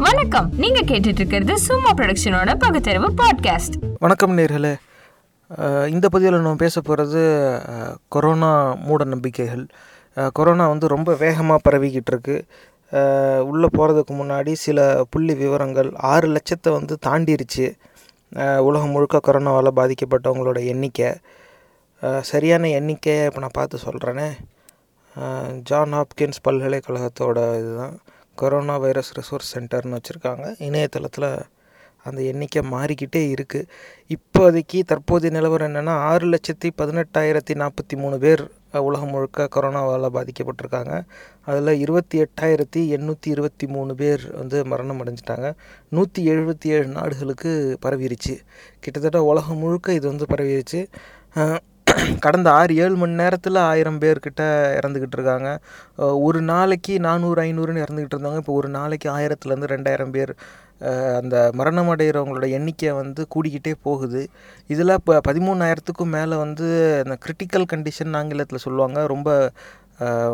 வணக்கம். நீங்க கேட்டுட்டு இருக்கிறது சும்மா ப்ரொடக்ஷனோட பகுத்தறிவு பாட்காஸ்ட் வணக்கம் நேர்களே. இந்த பதிவில் நம்ம பேச போகிறது கொரோனா மூட நம்பிக்கைகள். கொரோனா வந்து ரொம்ப வேகமாக பரவிக்கிட்டு இருக்கு உள்ளே போகிறதுக்கு முன்னாடி சில புள்ளி விவரங்கள் ஆறு லட்சத்தை வந்து தாண்டிருச்சு. உலகம் முழுக்க கொரோனாவால் பாதிக்கப்பட்டவங்களோட எண்ணிக்கை. சரியான எண்ணிக்கையை இப்போ நான் பார்த்து சொல்கிறேனே ஜான் ஹாப்கின்ஸ் பல்கலைக்கழகத்தோட இதுதான். கொரோனா வைரஸ் ரிசோர்ஸ் சென்டர்னு வச்சுருக்காங்க. இணையதளத்தில் அந்த எண்ணிக்கை மாறிக்கிட்டே இருக்குது இப்போதைக்கு தற்போதைய நிலவரம் என்னென்னா ஆறு லட்சத்தி பதினெட்டாயிரத்தி நாற்பத்தி மூணு பேர் உலகம் முழுக்க கொரோனாவால் பாதிக்கப்பட்டிருக்காங்க. அதில் இருபத்தி எட்டாயிரத்தி எண்ணூற்றி இருபத்தி மூணு பேர் வந்து மரணம் அடைஞ்சிட்டாங்க. நூற்றி எழுபத்தி ஏழு நாடுகளுக்கு பரவிருச்சு. கிட்டத்தட்ட உலகம் முழுக்க இது வந்து பரவிருச்சு. கடந்த ஆறு ஏழு மணி நேரத்தில் ஆயிரம் பேர்கிட்ட இறந்துக்கிட்டு இருக்காங்க. ஒரு நாளைக்கு நானூறு ஐநூறுன்னு இறந்துக்கிட்டு இருந்தாங்க. இப்போ ஒரு நாளைக்கு ஆயிரத்துலேருந்து ரெண்டாயிரம் பேர் அந்த மரணம் அடைகிறவங்களோட எண்ணிக்கை வந்து கூடிக்கிட்டே போகுது. இதில் இப்போ பதிமூணாயிரத்துக்கும் மேலே வந்து இந்த கிரிட்டிக்கல் கண்டிஷன் ஆங்கிலத்தில் சொல்லுவாங்க. ரொம்ப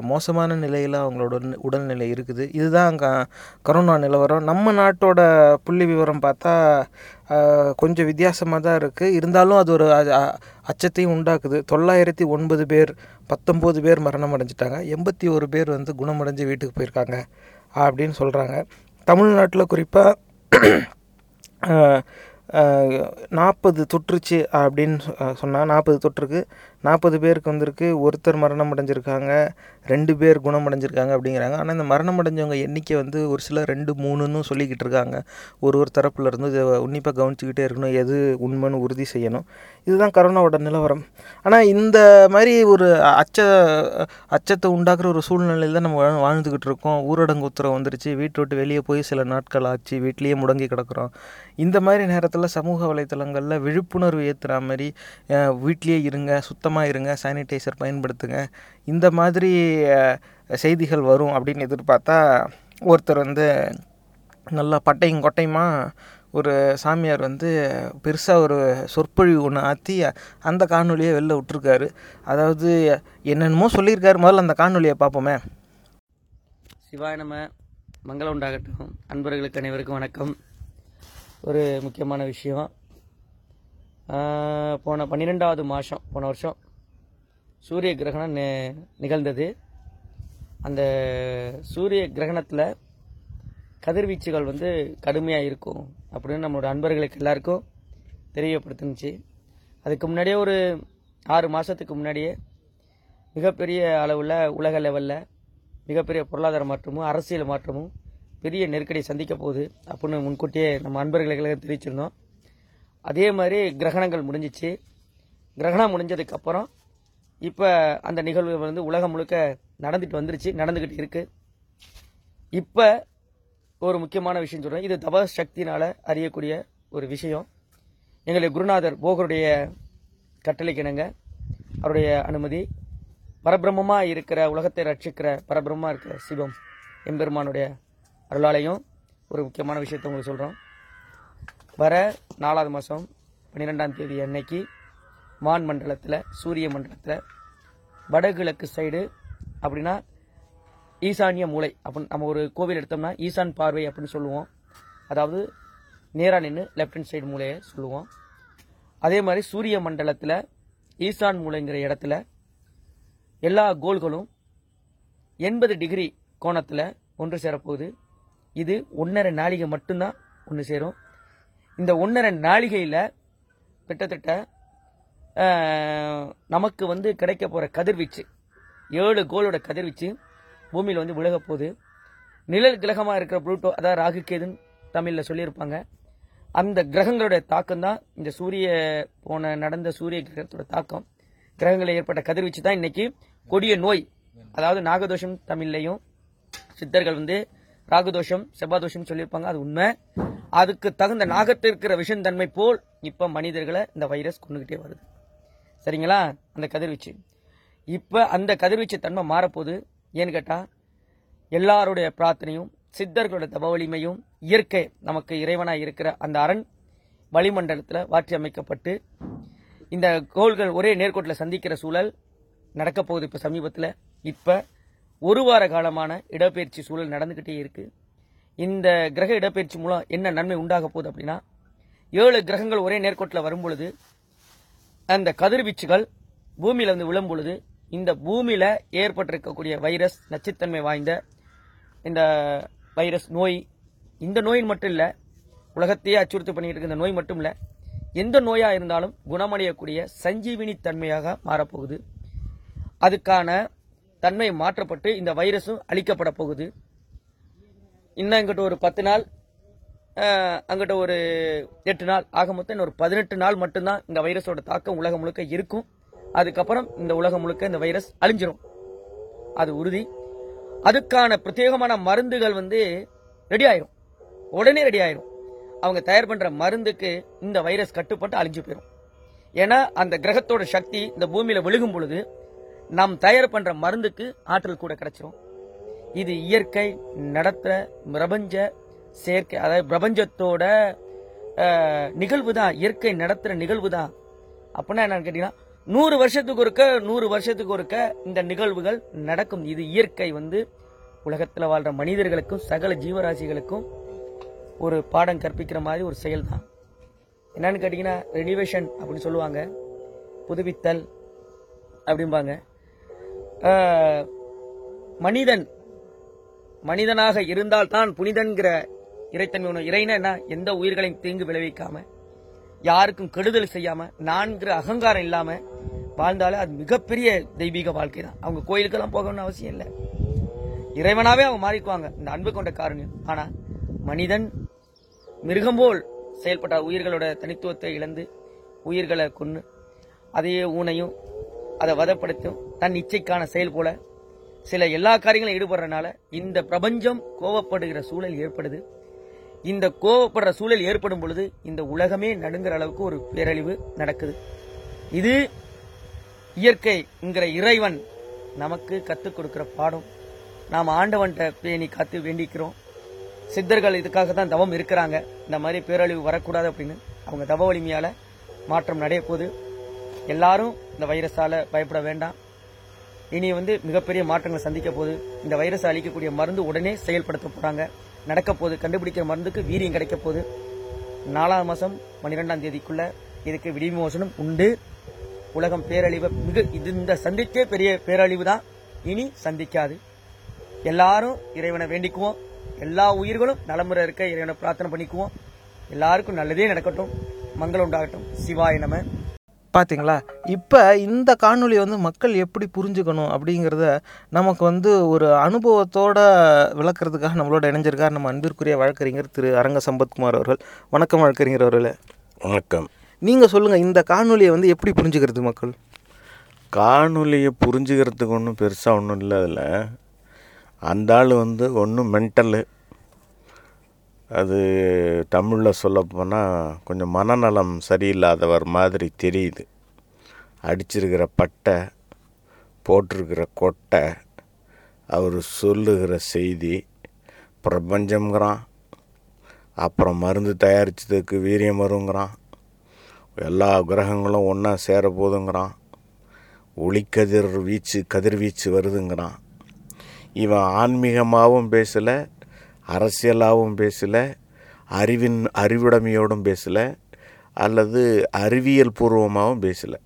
மோசமான நிலையில் அவங்களோட உடல்நிலை இருக்குது. இதுதான் அங்கே கரோனா நிலவரம். நம்ம நாட்டோட புள்ளி விவரம் பார்த்தா கொஞ்சம் வித்தியாசமாக தான் இருக்குது இருந்தாலும் அது ஒரு அ- அச்சத்தையும் உண்டாக்குது. தொள்ளாயிரத்தி ஒன்பது பேர் பத்தொம்போது பேர் மரணம் அடைஞ்சிட்டாங்க எண்பத்தி ஒரு பேர் வந்து குணமடைஞ்சு வீட்டுக்கு போயிருக்காங்க அப்படின்னு சொல்கிறாங்க தமிழ்நாட்டில் குறிப்பாக நாற்பது தொற்றுச்சு அப்படின்னு சொன்னால் நாற்பது தொற்றுக்கு நாற்பது பேருக்கு வந்திருக்கு. ஒருத்தர் மரணம் அடைஞ்சிருக்காங்க ரெண்டு பேர் குணமடைஞ்சிருக்காங்க அப்படிங்கிறாங்க. ஆனால் இந்த மரணம் அடைஞ்சவங்க எண்ணிக்கை வந்து ஒரு சில ரெண்டு மூணுன்னு சொல்லிக்கிட்டு இருக்காங்க. ஒரு ஒரு தரப்பில் இருந்து இதை உன்னிப்பாக கவனிச்சுக்கிட்டே இருக்கணும். எது உண்மைன்னு உறுதி செய்யணும். இதுதான் கரோனாவோட நிலவரம். ஆனால் இந்த மாதிரி ஒரு அச்ச அச்சத்தை உண்டாக்குற ஒரு சூழ்நிலையில் தான் நம்ம வாழ்ந்துக்கிட்டு இருக்கோம். ஊரடங்கு உத்தரவு வந்துருச்சு. வீட்டை விட்டு வெளியே போய் சில நாட்கள் ஆச்சு. வீட்லேயே முடங்கி கிடக்குறோம். இந்த மாதிரி நேரத்தில் சமூக வலைத்தளங்களில் விழிப்புணர்வு ஏற்றுற மாதிரி வீட்லேயே இருங்க சுத்தமாக இருங்க சானிடைசர் பயன்படுத்துங்க. இந்த மாதிரி செய்திகள் வரும் அப்படின்னு எதிர்பார்த்தா ஒருத்தர் வந்து நல்லா பட்டையும் கொட்டையுமா ஒரு சாமியார் வந்து பெருசாக ஒரு சொற்பொழிவு ஒன்று ஆற்றி அந்த காணொலியை வெளில விட்டுருக்காரு. அதாவது என்னென்னமோ சொல்லியிருக்காரு. முதல்ல அந்த காணொலியை பார்ப்போமே சிவாய நம்ம மங்களம் உண்டாகட்டும். அன்பர்களுக்கு அனைவருக்கும் வணக்கம். ஒரு முக்கியமான விஷயம். போன பன்னிரெண்டாவது மாதம் போன வருஷம் சூரிய கிரகணம் நி- நிகழ்ந்தது. அந்த சூரிய கிரகணத்தில் கதிர்வீச்சுகள் வந்து கடுமையாக இருக்கும் அப்படின்னு நம்மளோட அன்பர்களுக்கு எல்லாருக்கும் தெரியப்படுத்துனுச்சு. அதுக்கு முன்னாடியே ஒரு ஆறு மாதத்துக்கு முன்னாடியே மிகப்பெரிய அளவில் உலக லெவலில் மிகப்பெரிய பொருளாதார மாற்றமும் அரசியல் மாற்றமும் பெரிய நெருக்கடியை சந்திக்க போகுது அப்படின்னு முன்கூட்டியே நம்ம அன்பர்களுக்கு தெரிவிச்சிருந்தோம். அதே மாதிரி கிரகணங்கள் முடிஞ்சிச்சு. கிரகணம் முடிஞ்சதுக்கப்புறம் இப்போ அந்த நிகழ்வு வந்து உலகம் முழுக்க நடந்துட்டு வந்துருச்சு நடந்துக்கிட்டு இருக்குது இப்போ ஒரு முக்கியமான விஷயம் சொல்கிறேன் இது தப சக்தினால் அறியக்கூடிய ஒரு விஷயம். எங்களுடைய குருநாதர் போகருடைய கட்டளைக்கிணங்க அவருடைய அனுமதி. பரபிரம்மமாக இருக்கிற உலகத்தை ரட்சிக்கிற பரபிரம்மமாக இருக்கிற சிவம் எம்பெருமானுடைய அருளாலையும் ஒரு முக்கியமான விஷயத்தை உங்களுக்கு சொல்கிறோம் வர நாலாவது மாதம் பன்னிரெண்டாம் தேதி அன்னைக்கு வான் மண்டலத்தில் சூரிய மண்டலத்தில் வடகிழக்கு சைடு அப்படின்னா ஈசானிய மூலை அப்படின்னு நம்ம ஒரு கோவில் எடுத்தோம்னா ஈசான் பார்வை அப்படின்னு சொல்லுவோம். அதாவது நேராக நின்று லெஃப்ட் ஹேண்ட் சைடு மூலையை சொல்லுவோம். அதே மாதிரி சூரிய மண்டலத்தில் ஈசான் மூலைங்கிற இடத்துல எல்லா கோள்களும் எண்பது டிகிரி கோணத்தில் ஒன்று சேரப்போகுது. இது ஒன்றரை நாளிகை மட்டும்தான் ஒன்று சேரும். இந்த ஒன்றரை நாளிகையில் கிட்டத்தட்ட நமக்கு வந்து கிடைக்க போகிற கதிர்வீச்சு ஏழு கோளோட கதிர்வீச்சு பூமியில் வந்து விலக போகுது. நிழல் கிரகமாக இருக்கிற புளூட்டோ அதாவது ராகு கேதுன்னு தமிழில் சொல்லியிருப்பாங்க. அந்த கிரகங்களோட தாக்கம் தான் இந்த சூரிய போன நடந்த சூரிய கிரகத்தோட தாக்கம். கிரகங்களில் ஏற்பட்ட கதிர்வீச்சு தான் இன்னைக்கு கொடிய நோய். அதாவது நாகதோஷம் தமிழ்லையும் சித்தர்கள் வந்து ராகுதோஷம் செவ்வாதோஷம் சொல்லியிருப்பாங்க அது உண்மை. அதுக்கு தகுந்த நாகத்தில் இருக்கிற விஷந்தன்மை போல் இப்போ மனிதர்களை இந்த வைரஸ் கொண்டுகிட்டே வருது. சரிங்களா? அந்த கதிர்வீச்சு. இப்போ அந்த கதிர்வீச்சு தன்மை மாறப்போகுது. ஏன்னு கேட்டால் எல்லாருடைய பிரார்த்தனையும் சித்தர்களோட தப வலிமையும் இயற்கை நமக்கு இறைவனாக இருக்கிற அந்த அரண் வளிமண்டலத்தில் மாற்றி அமைக்கப்பட்டு இந்த கோள்கள் ஒரே நேர்கோட்டில் சந்திக்கிற சூழல் நடக்கப்போகுது இப்போ சமீபத்தில். இப்போ ஒரு வார காலமான இடப்பெயர்ச்சி சூழல் நடந்துக்கிட்டே இருக்கு. இந்த கிரக இடப்பெயர்ச்சி மூலம் என்ன நன்மை உண்டாக போகுது அப்படின்னா ஏழு கிரகங்கள் ஒரே நேர்கோட்டில் வரும் பொழுது அந்த கதிர்வீச்சுகள் பூமியில் வந்து விழும் பொழுது இந்த பூமியில் ஏற்பட்டிருக்கக்கூடிய வைரஸ் நச்சுத்தன்மை வாய்ந்த இந்த வைரஸ் நோய் இந்த நோயின் மட்டும் இல்லை உலகத்தையே அச்சுறுத்தி பண்ணிட்டு இருக்க இந்த நோய் மட்டும் இல்லை எந்த நோயாக இருந்தாலும் குணமடையக்கூடிய சஞ்சீவினி தன்மையாக மாறப்போகுது. அதுக்கான தன்மை மாற்றப்பட்டு இந்த வைரஸும் அழிக்கப்பட போகுது. இன்னும் அங்கிட்ட ஒரு பத்து நாள் அங்கிட்ட ஒரு எட்டு நாள் ஆக மொத்தம் இன்னொரு பதினெட்டு நாள் மட்டும்தான் இந்த வைரஸோட தாக்கம் உலகம் முழுக்க இருக்கும். அதுக்கப்புறம் இந்த உலகம் முழுக்க இந்த வைரஸ் அழிஞ்சிரும். அது உறுதி. அதுக்கான பிரத்யேகமான மருந்துகள் வந்து ரெடி ஆயிரும். உடனே ரெடி ஆயிரும். அவங்க தயார் பண்ற மருந்துக்கு இந்த வைரஸ் கட்டுப்பட்டு அழிஞ்சு போயிடும் ஏன்னா அந்த கிரகத்தோட சக்தி இந்த பூமியில விழுகும் பொழுது நாம் தயார் பண்ற மருந்துக்கு ஆற்றல் கூட கிடைச்சிரும். இது இயற்கை நடத்த பிரபஞ்ச செயற்கை அதாவது பிரபஞ்சத்தோட நிகழ்வு தான் இயற்கை நடத்துகிற நிகழ்வு தான் அப்படின்னா என்னன்னு கேட்டீங்கன்னா நூறு வருஷத்துக்கு ஒருக்க நூறு வருஷத்துக்கு ஒருக்க இந்த நிகழ்வுகள் நடக்கும். இது இயற்கை வந்து உலகத்தில் வாழ்கிற மனிதர்களுக்கும் சகல ஜீவராசிகளுக்கும் ஒரு பாடம் கற்பிக்கிற மாதிரி ஒரு செயல் தான் என்னன்னு கேட்டிங்கன்னா ரெனிவேஷன் அப்படின்னு சொல்லுவாங்க. புதுப்பித்தல் அப்படிம்பாங்க. மனிதன் மனிதனாக இருந்தால் தான் புனிதன்கிற இறைத்தன்மை உணர்வு இறைனா என்ன? எந்த உயிர்களையும் தீங்கு விளைவிக்காம யாருக்கும் கெடுதல் செய்யாம நான்கிற அகங்காரம் இல்லாம வாழ்ந்தாலே அது மிகப்பெரிய தெய்வீக வாழ்க்கை தான். அவங்க கோயிலுக்கெல்லாம் போகணும்னு அவசியம் இல்லை. இறைவனாவே அவங்க மாறிக்குவாங்க. இந்த அன்பு கொண்ட காரணியம். ஆனா மனிதன் மிருகம் போல் செயல்பட்ட உயிர்களோட தனித்துவத்தை இழந்து உயிர்களை கொன்று அதையே ஊனையும் அதை வதப்படுத்தும் தன் இச்சைக்கான செயல் போல சில எல்லா காரியங்களும் ஈடுபடுறதுனால இந்த பிரபஞ்சம் கோவப்படுகிற சூழல் ஏற்படுது. இந்த கோவப்படுற சூழல் ஏற்படும் பொழுது இந்த உலகமே நடுங்கிற அளவுக்கு ஒரு பேரழிவு நடக்குது. இது இயற்கைங்கிற இறைவன் நமக்கு கற்றுக் கொடுக்குற பாடம். நாம் ஆண்டவன்கிட்ட பேணி காத்து வேண்டிக்கிறோம். சித்தர்கள் இதுக்காக தான் தவம் இருக்கிறாங்க. இந்த மாதிரி பேரழிவு வரக்கூடாது அப்படின்னு அவங்க தவ வலிமையால் மாற்றம் நடைய போகுது. எல்லாரும் இந்த வைரஸால் பயப்பட வேண்டாம். இனி வந்து மிகப்பெரிய மாற்றங்களை சந்திக்க போது இந்த வைரஸை அழிக்கக்கூடிய மருந்து உடனே செயல்படுத்த போறாங்க. நடக்க போது கண்டுபிடிக்கிற மருந்துக்கு வீரியம் கிடைக்க போகுது. நாலாம் மாசம் பன்னிரெண்டாம் தேதிக்குள்ள இதுக்கு விடிமோசனம் உண்டு. உலகம் பேரழிவை மிக இது இந்த சந்திக்கே பெரிய பேரழிவு தான். இனி சந்திக்காது. எல்லாரும் இறைவனை வேண்டிக்குவோம். எல்லா உயிர்களும் நலமுறை இருக்க இறைவனை பிரார்த்தனை பண்ணிக்குவோம். எல்லாருக்கும் நல்லதே நடக்கட்டும். மங்களம் உண்டாகட்டும். சிவாய நம்ம பார்த்தீங்களா இப்போ இந்த காணொளி வந்து மக்கள் எப்படி புரிஞ்சுக்கணும் அப்படிங்கிறத நமக்கு வந்து ஒரு அனுபவத்தோட விளக்குறதுக்காக நம்மளோட இணைஞ்சிருக்கார் நம்ம அன்பிற்குரிய வழக்கறிஞர் திரு அரங்க சம்பத்குமார் அவர்கள். வணக்கம் வழக்கறிஞர் அவர்களே. வணக்கம். நீங்கள் சொல்லுங்கள் இந்த காணொளியை வந்து எப்படி புரிஞ்சுக்கிறது மக்கள்? காணொலியை புரிஞ்சுக்கிறதுக்கு ஒன்றும் பெருசாக ஒன்றும் இல்லை அதில். அந்த ஆள் வந்து ஒன்றும் மென்டலு அது தமிழில் சொல்லப்போனால் கொஞ்சம் மனநலம் சரியில்லாதவர் மாதிரி தெரியுது. அடிச்சிருக்கிற பட்டை போட்டிருக்கிற கொட்டை அவர் சொல்லுகிற செய்தி பிரபஞ்சம்ங்கிறான். அப்புறம் மருந்து தயாரித்ததுக்கு வீரியம் வருங்கிறான். எல்லா கிரகங்களும் ஒன்றா சேர போதுங்கிறான். ஒளிக்கதிர் வீச்சு கதிர்வீச்சு வருதுங்கிறான். இவன் ஆன்மீகமாகவும் பேசலை அரசியலாகவும் பேசலை அறிவின் அறிவுடைமையோடும் பேசலை அல்லது அறிவியல் பூர்வமாகவும் பேசலை.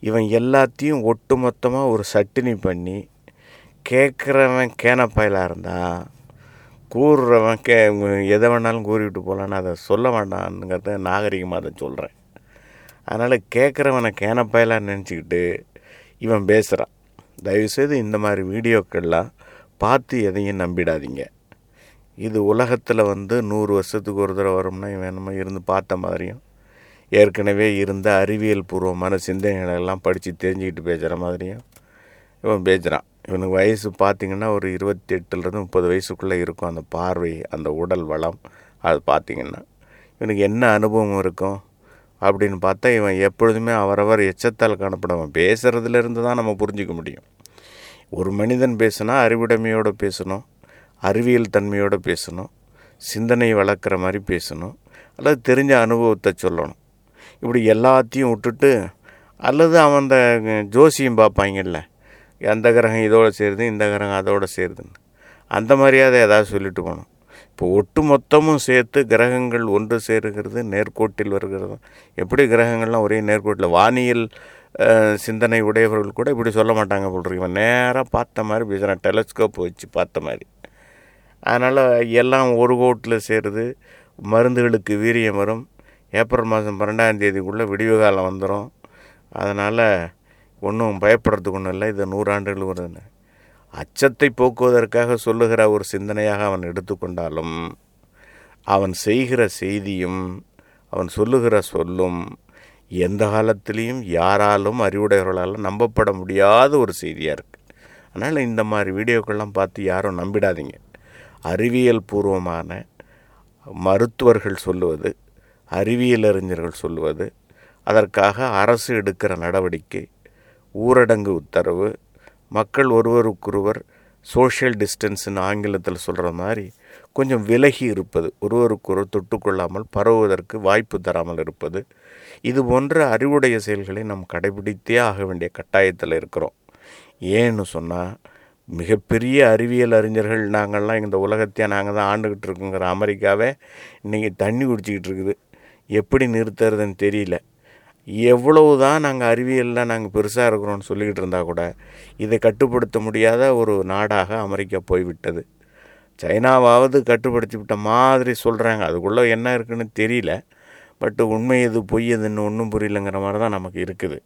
இவன் எல்லாத்தையும் ஒட்டுமொத்தமாக ஒரு சட்டினி பண்ணி கேட்குறவன் கேனப்பாயிலாக இருந்தால் கூறுறவன் கே எதை வேணாலும் கூறிவிட்டு போகலான்னு அதை சொல்ல வேண்டாம்ங்கிறத நாகரிகமாக அதை சொல்கிறேன் அதனால் கேட்குறவனை கேனப்பாயலாக நினச்சிக்கிட்டு இவன் பேசுகிறான் தயவுசெய்து இந்த மாதிரி வீடியோக்கள்லாம் பார்த்து எதையும் நம்பிடாதீங்க. இது உலகத்தில் வந்து நூறு வருஷத்துக்கு ஒரு தடவை வரும்னா இவன் நம்ம இருந்து பார்த்த மாதிரியும் ஏற்கனவே இருந்த அறிவியல் பூர்வமான சிந்தனைகளை எல்லாம் படித்து தெரிஞ்சுக்கிட்டு பேசுகிற மாதிரியும் இவன் பேசுகிறான் இவனுக்கு வயசு பார்த்திங்கன்னா ஒரு இருபத்தி எட்டுலேருந்து முப்பது வயசுக்குள்ளே இருக்கும் அந்த பார்வை அந்த உடல் வளம் அது பார்த்திங்கன்னா. இவனுக்கு என்ன அனுபவம் இருக்கும் அப்படின்னு பார்த்தா இவன் எப்பொழுதுமே அவரவர் எச்சத்தால் காணப்படவன் பேசுகிறதுலேருந்து தான் நம்ம புரிஞ்சிக்க முடியும். ஒரு மனிதன் பேசுனா அறிவுடைமையோடு பேசணும். அறிவியல் தன்மையோடு பேசணும் சிந்தனை வளர்க்குற மாதிரி பேசணும் அல்லது தெரிஞ்ச அனுபவத்தை சொல்லணும். இப்படி எல்லாத்தையும் விட்டுட்டு அல்லது அவன் அந்த ஜோசியம் பார்ப்பாங்கல்ல அந்த கிரகம் இதோடு சேருது இந்த கிரகம் அதோடு சேருதுன்னு. அந்த மரியாதை ஏதாவது சொல்லிட்டு போகணும். இப்போ ஒட்டு மொத்தமும் சேர்த்து கிரகங்கள் ஒன்று சேருகிறது நேர்கோட்டில் வருகிறது. எப்படி கிரகங்கள்லாம் ஒரே நேர்கோட்டில்? வானியல் சிந்தனை உடையவர்கள் கூட இப்படி சொல்ல மாட்டாங்க போல் இருக்கு. இவன் நேராக பார்த்த மாதிரி பேசுகிறான் டெலஸ்கோப் வச்சு பார்த்த மாதிரி. அதனால் எல்லாம் ஒரு கோட்டில் சேருது. மருந்துகளுக்கு வீரியம் வரும். ஏப்ரல் மாதம் பன்னெண்டாம் தேதிக்குள்ளே விடிவு காலம் வந்துடும் அதனால் ஒன்றும் பயப்படுறதுக்கு ஒன்றும் இல்லை. இது நூறாண்டுகள் வருதுன்னு. அச்சத்தை போக்குவதற்காக சொல்லுகிற ஒரு சிந்தனையாக அவன் எடுத்துக்கொண்டாலும் அவன் செய்கிற செய்தியும் அவன் சொல்லுகிற சொல்லும் எந்த காலத்திலையும் யாராலும் அறிவுடையவர்களால் நம்பப்பட முடியாத ஒரு செய்தியாக இருக்குது அதனால் இந்த மாதிரி வீடியோக்கள்லாம் பார்த்து யாரும் நம்பிடாதீங்க. அறிவியல் பூர்வமான மருத்துவர்கள் சொல்லுவது அறிவியல் அறிஞர்கள் சொல்லுவது அதற்காக அரசு எடுக்கிற நடவடிக்கை ஊரடங்கு உத்தரவு மக்கள் ஒருவருக்கொருவர் சோஷியல் டிஸ்டன்ஸ்னு ஆங்கிலத்தில் சொல்கிற மாதிரி கொஞ்சம் விலகி இருப்பது ஒருவருக்கொருவர் தொட்டுக்கொள்ளாமல் பரவுவதற்கு வாய்ப்பு தராமல் இருப்பது இது போன்ற அறிவுடைய செயல்களை நாம் கடைபிடித்தே ஆக வேண்டிய கட்டாயத்தில் இருக்கிறோம். ஏன்னு சொன்னால் மிகப்பெரிய அறிவியல் அறிஞர்கள் நாங்கள்லாம் இந்த உலகத்தையே நாங்கள் தான் ஆண்டுக்கிட்டு இருக்கோங்கிற அமெரிக்காவே இன்றைக்கி தண்ணி குடிச்சிக்கிட்டு இருக்குது. எப்படி நிறுத்துறதுன்னு தெரியல. எவ்வளவு தான் நாங்கள் அறிவியலில் நாங்கள் பெருசாக இருக்கிறோம்னு சொல்லிக்கிட்டு இருந்தால் கூட இதை கட்டுப்படுத்த முடியாத ஒரு நாடாக அமெரிக்கா போய்விட்டது. சைனாவாவது கட்டுப்படுத்தி விட்ட மாதிரி சொல்கிறாங்க அதுக்குள்ளே என்ன இருக்குன்னு தெரியல. பட் உண்மை எது பொய் எதுன்னு ஒன்றும் புரியலங்கிற மாதிரி தான் நமக்கு இருக்குது.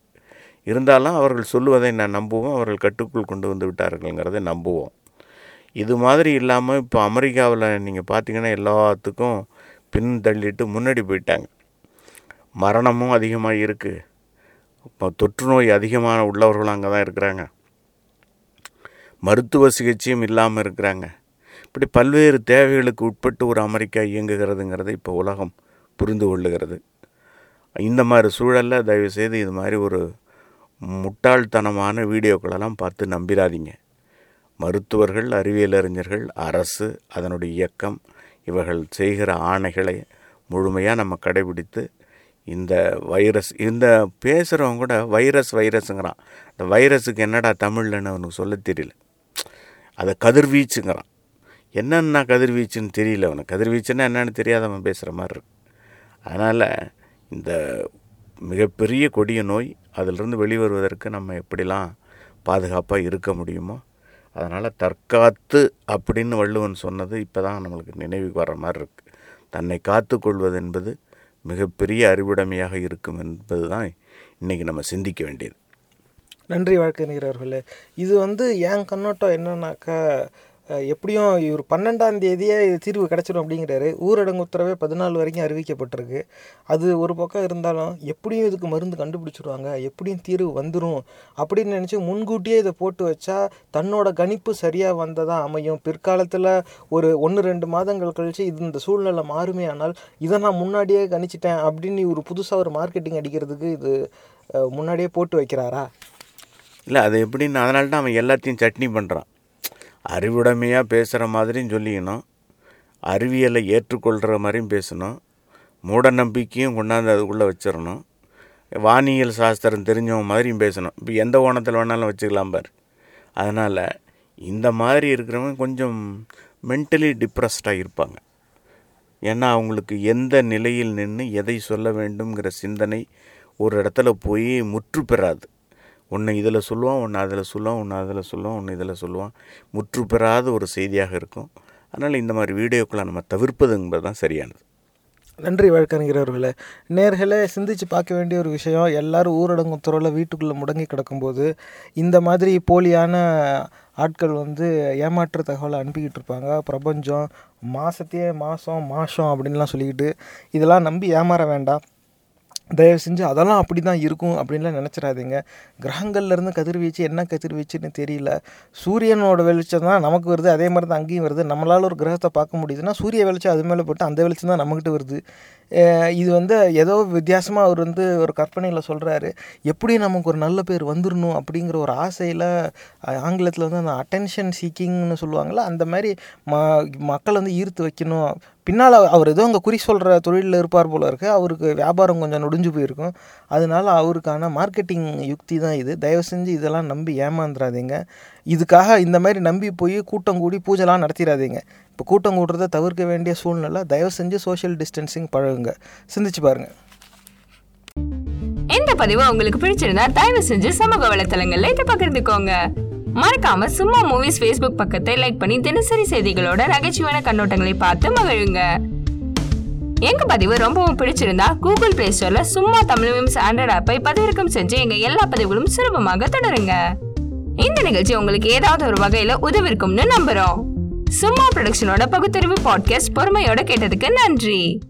இருந்தாலும் அவர்கள் சொல்லுவதை நான் நம்புவோம் அவர்கள் கட்டுக்குள் கொண்டு வந்து விட்டார்கள்ங்கிறத நம்புவோம். இது மாதிரி இல்லாமல் இப்போ அமெரிக்காவில் நீங்கள் பார்த்தீங்கன்னா எல்லாத்துக்கும் பின் தள்ளிட்டு முன்னாடி போயிட்டாங்க. மரணமும் அதிகமாக இருக்குது இப்போ தொற்று நோய் அதிகமான உள்ளவர்களும் அங்கே தான் இருக்கிறாங்க. மருத்துவ சிகிச்சையும் இல்லாமல் இருக்கிறாங்க. இப்படி பல்வேறு தேவைகளுக்கு உட்பட்டு ஒரு அமெரிக்கா இயங்குகிறதுங்கிறதை இப்போ உலகம் புரிந்து கொள்ளுகிறது. இந்த மாதிரி சூழலில் தயவுசெய்து இது மாதிரி ஒரு முட்டாள்தனமான வீடியோக்களெல்லாம் பார்த்து நம்பிடாதீங்க மருத்துவர்கள் அறிவியல் அறிஞர்கள் அரசு அதனுடைய இயக்கம் இவர்கள் செய்கிற ஆணைகளை முழுமையாக நம்ம கடைபிடித்து இந்த வைரஸ் இந்த பேசுகிறவங்க கூட வைரஸ் வைரஸுங்கிறான். இந்த வைரஸுக்கு என்னடா தமிழ்லன்னு அவனுக்கு சொல்ல தெரியல. அதை கதிர்வீச்சுங்கிறான். என்னென்ன கதிர்வீச்சுன்னு தெரியல அவனுக்கு. கதிர்வீச்சுன்னா என்னன்னு தெரியாதவன் பேசுகிற மாதிரி இருக்கு. அதனால் இந்த மிகப்பெரிய கொடிய நோய் அதிலிருந்து வெளிவருவதற்கு நம்ம எப்படிலாம் பாதுகாப்பாக இருக்க முடியுமோ அதனால் தற்காத்து அப்படின்னு வள்ளுவன் சொன்னது இப்போ தான் நம்மளுக்கு நினைவுக்கு வர்ற மாதிரி இருக்குது தன்னை காத்து கொள்வது என்பது மிகப்பெரிய அறிவுடைமையாக இருக்கும் என்பது தான் இன்றைக்கி நம்ம சிந்திக்க வேண்டியது. நன்றி வாழ்க்கை அவர்களே. இது வந்து என் கண்ணோட்டம் என்னன்னாக்கா எப்படியும் இவர் பன்னெண்டாம் தேதியே தீர்வு கிடச்சிடும் அப்படிங்கிறாரு. ஊரடங்கு உத்தரவே பதினாலு வரைக்கும் அறிவிக்கப்பட்டிருக்கு. அது ஒரு பக்கம் இருந்தாலும் எப்படியும் இதுக்கு மருந்து கண்டுபிடிச்சிருவாங்க எப்படியும் தீர்வு வந்துடும் அப்படின்னு நினச்சி முன்கூட்டியே இதை போட்டு வச்சா தன்னோட கணிப்பு சரியாக வந்ததாக அமையும். பிற்காலத்தில் ஒரு ஒன்று ரெண்டு மாதங்கள் கழித்து இது இந்த சூழ்நிலை மாறுமே ஆனால் இதை நான் முன்னாடியே கணிச்சிட்டேன் அப்படின்னு இவர் புதுசாக ஒரு மார்க்கெட்டிங் அடிக்கிறதுக்கு இது முன்னாடியே போட்டு வைக்கிறாரா? இல்லை அது எப்படின்னு அதனால தான் அவன் எல்லாத்தையும் சட்னி பண்ணுறான் அறிவுடைமையாக பேசுகிற மாதிரியும் சொல்லிக்கணும். அறிவியலை ஏற்றுக்கொள்கிற மாதிரியும் பேசணும். மூட நம்பிக்கையும் கொண்டாந்து அதுக்குள்ளே வச்சிடணும் வானியல் சாஸ்திரம் தெரிஞ்சவங்க மாதிரியும் பேசணும். இப்போ எந்த கோணத்தில் வேணாலும் வச்சுக்கலாம் பார். அதனால் இந்த மாதிரி இருக்கிறவங்க கொஞ்சம் மென்டலி டிப்ரெஸ்டாக இருப்பாங்க. ஏன்னா அவங்களுக்கு எந்த நிலையில் நின்று எதை சொல்ல வேண்டுங்கிற சிந்தனை ஒரு இடத்துல போய் முற்று பெறாது. ஒன்று இதில் சொல்லுவான் ஒன்று அதில் சொல்லுவான் ஒன்று அதில் சொல்லுவான் ஒன்று இதில் சொல்லுவான். முற்று பெறாத ஒரு செய்தியாக இருக்கும். அதனால் இந்த மாதிரி வீடியோக்களை நம்ம தவிர்ப்பது என்பது தான் சரியானது. நன்றி வழக்கறிஞர்களே நேர்களை சிந்திச்சு பார்க்க வேண்டிய ஒரு விஷயம் எல்லாரும் ஊரடங்கு துறையில் வீட்டுக்குள்ளே முடங்கி கிடக்கும்போது இந்த மாதிரி போலியான ஆட்கள் வந்து ஏமாற்று தகவலை அனுப்பிக்கிட்டு இருப்பாங்க. பிரபஞ்சம் மாதத்தையே மாதம் மாதம் அப்படின்லாம் சொல்லிக்கிட்டு இதெல்லாம் நம்பி ஏமாற வேண்டாம். தயவு செஞ்சு அதெல்லாம் அப்படி தான் இருக்கும் அப்படின்லாம் நினச்சிடாதீங்க. கிரகங்கள்லேருந்து கதிர்வீச்சு என்ன கதிர்வீச்சுன்னு தெரியல. சூரியனோட வெளிச்சம் தான் நமக்கு வருது அதே மாதிரி தான் அங்கேயும் வருது. நம்மளால் ஒரு கிரகத்தை பார்க்க முடியுதுன்னா சூரிய வெளிச்சம் அது மேலே போட்டு அந்த வெளிச்சம் தான் நம்மக்கிட்ட வருது. இது வந்து ஏதோ வித்தியாசமாக அவர் வந்து ஒரு கற்பனையில் சொல்கிறாரு எப்படி நமக்கு ஒரு நல்ல பேர் வந்துடணும் அப்படிங்கிற ஒரு ஆசையில் ஆங்கிலத்தில் வந்து அந்த அட்டென்ஷன் சீக்கிங்னு சொல்லுவாங்கள்ல அந்த மாதிரி ம மக்கள் வந்து ஈர்த்து வைக்கணும். பின்னால் அவர் ஏதோ அங்கே குறி சொல்கிற தொழிலில் இருப்பார் போல இருக்கு. அவருக்கு வியாபாரம் கொஞ்சம் நொடிஞ்சு போயிருக்கும். அதனால அவருக்கான மார்க்கெட்டிங் யுக்தி தான் இது. தயவு செஞ்சு இதெல்லாம் நம்பி ஏமாந்துடாதீங்க இதுக்காக இந்த மாதிரி நம்பி போய் கூட்டம் கூடி பூஜைலாம் நடத்திடாதீங்க. இப்போ கூட்டம் கூடுறத தவிர்க்க வேண்டிய சூழ்நிலை தயவு செஞ்சு சோஷியல் டிஸ்டன்சிங் பழகுங்க. சிந்திச்சு பாருங்கள் இந்த பதிவு உங்களுக்கு பிடிச்சிருந்தா தயவு செஞ்சு சமூக வலைத்தளங்கள்ல இதை பகிர்ந்துக்கோங்க. மறக்காம சும்மா மூவிஸ் ஃபேஸ்புக் பக்கத்தை லைக் பண்ணி தினசரி செய்திகளோட நகைச்சுவையான கண்ணோட்டங்களை பார்த்து மகிழுங்க. எங்க பதிவு ரொம்பவும் பிடிச்சிருந்தா கூகுள் பிளே ஸ்டோர்ல சும்மா தமிழ் மீம்ஸ் ஆண்ட்ராய்ட் ஆப்பை பதிவிறக்கம் செஞ்சு எங்க எல்லா பதிவுகளும் சுலபமாக தொடருங்க. இந்த நிகழ்ச்சி உங்களுக்கு ஏதாவது ஒரு வகையில உதவிருக்கும்னு நம்புறோம். சும்மா ப்ரொடக்ஷனோட பகுத்தறிவு பாட்காஸ்ட் பொறுமையோட கேட்டதுக்கு நன்றி.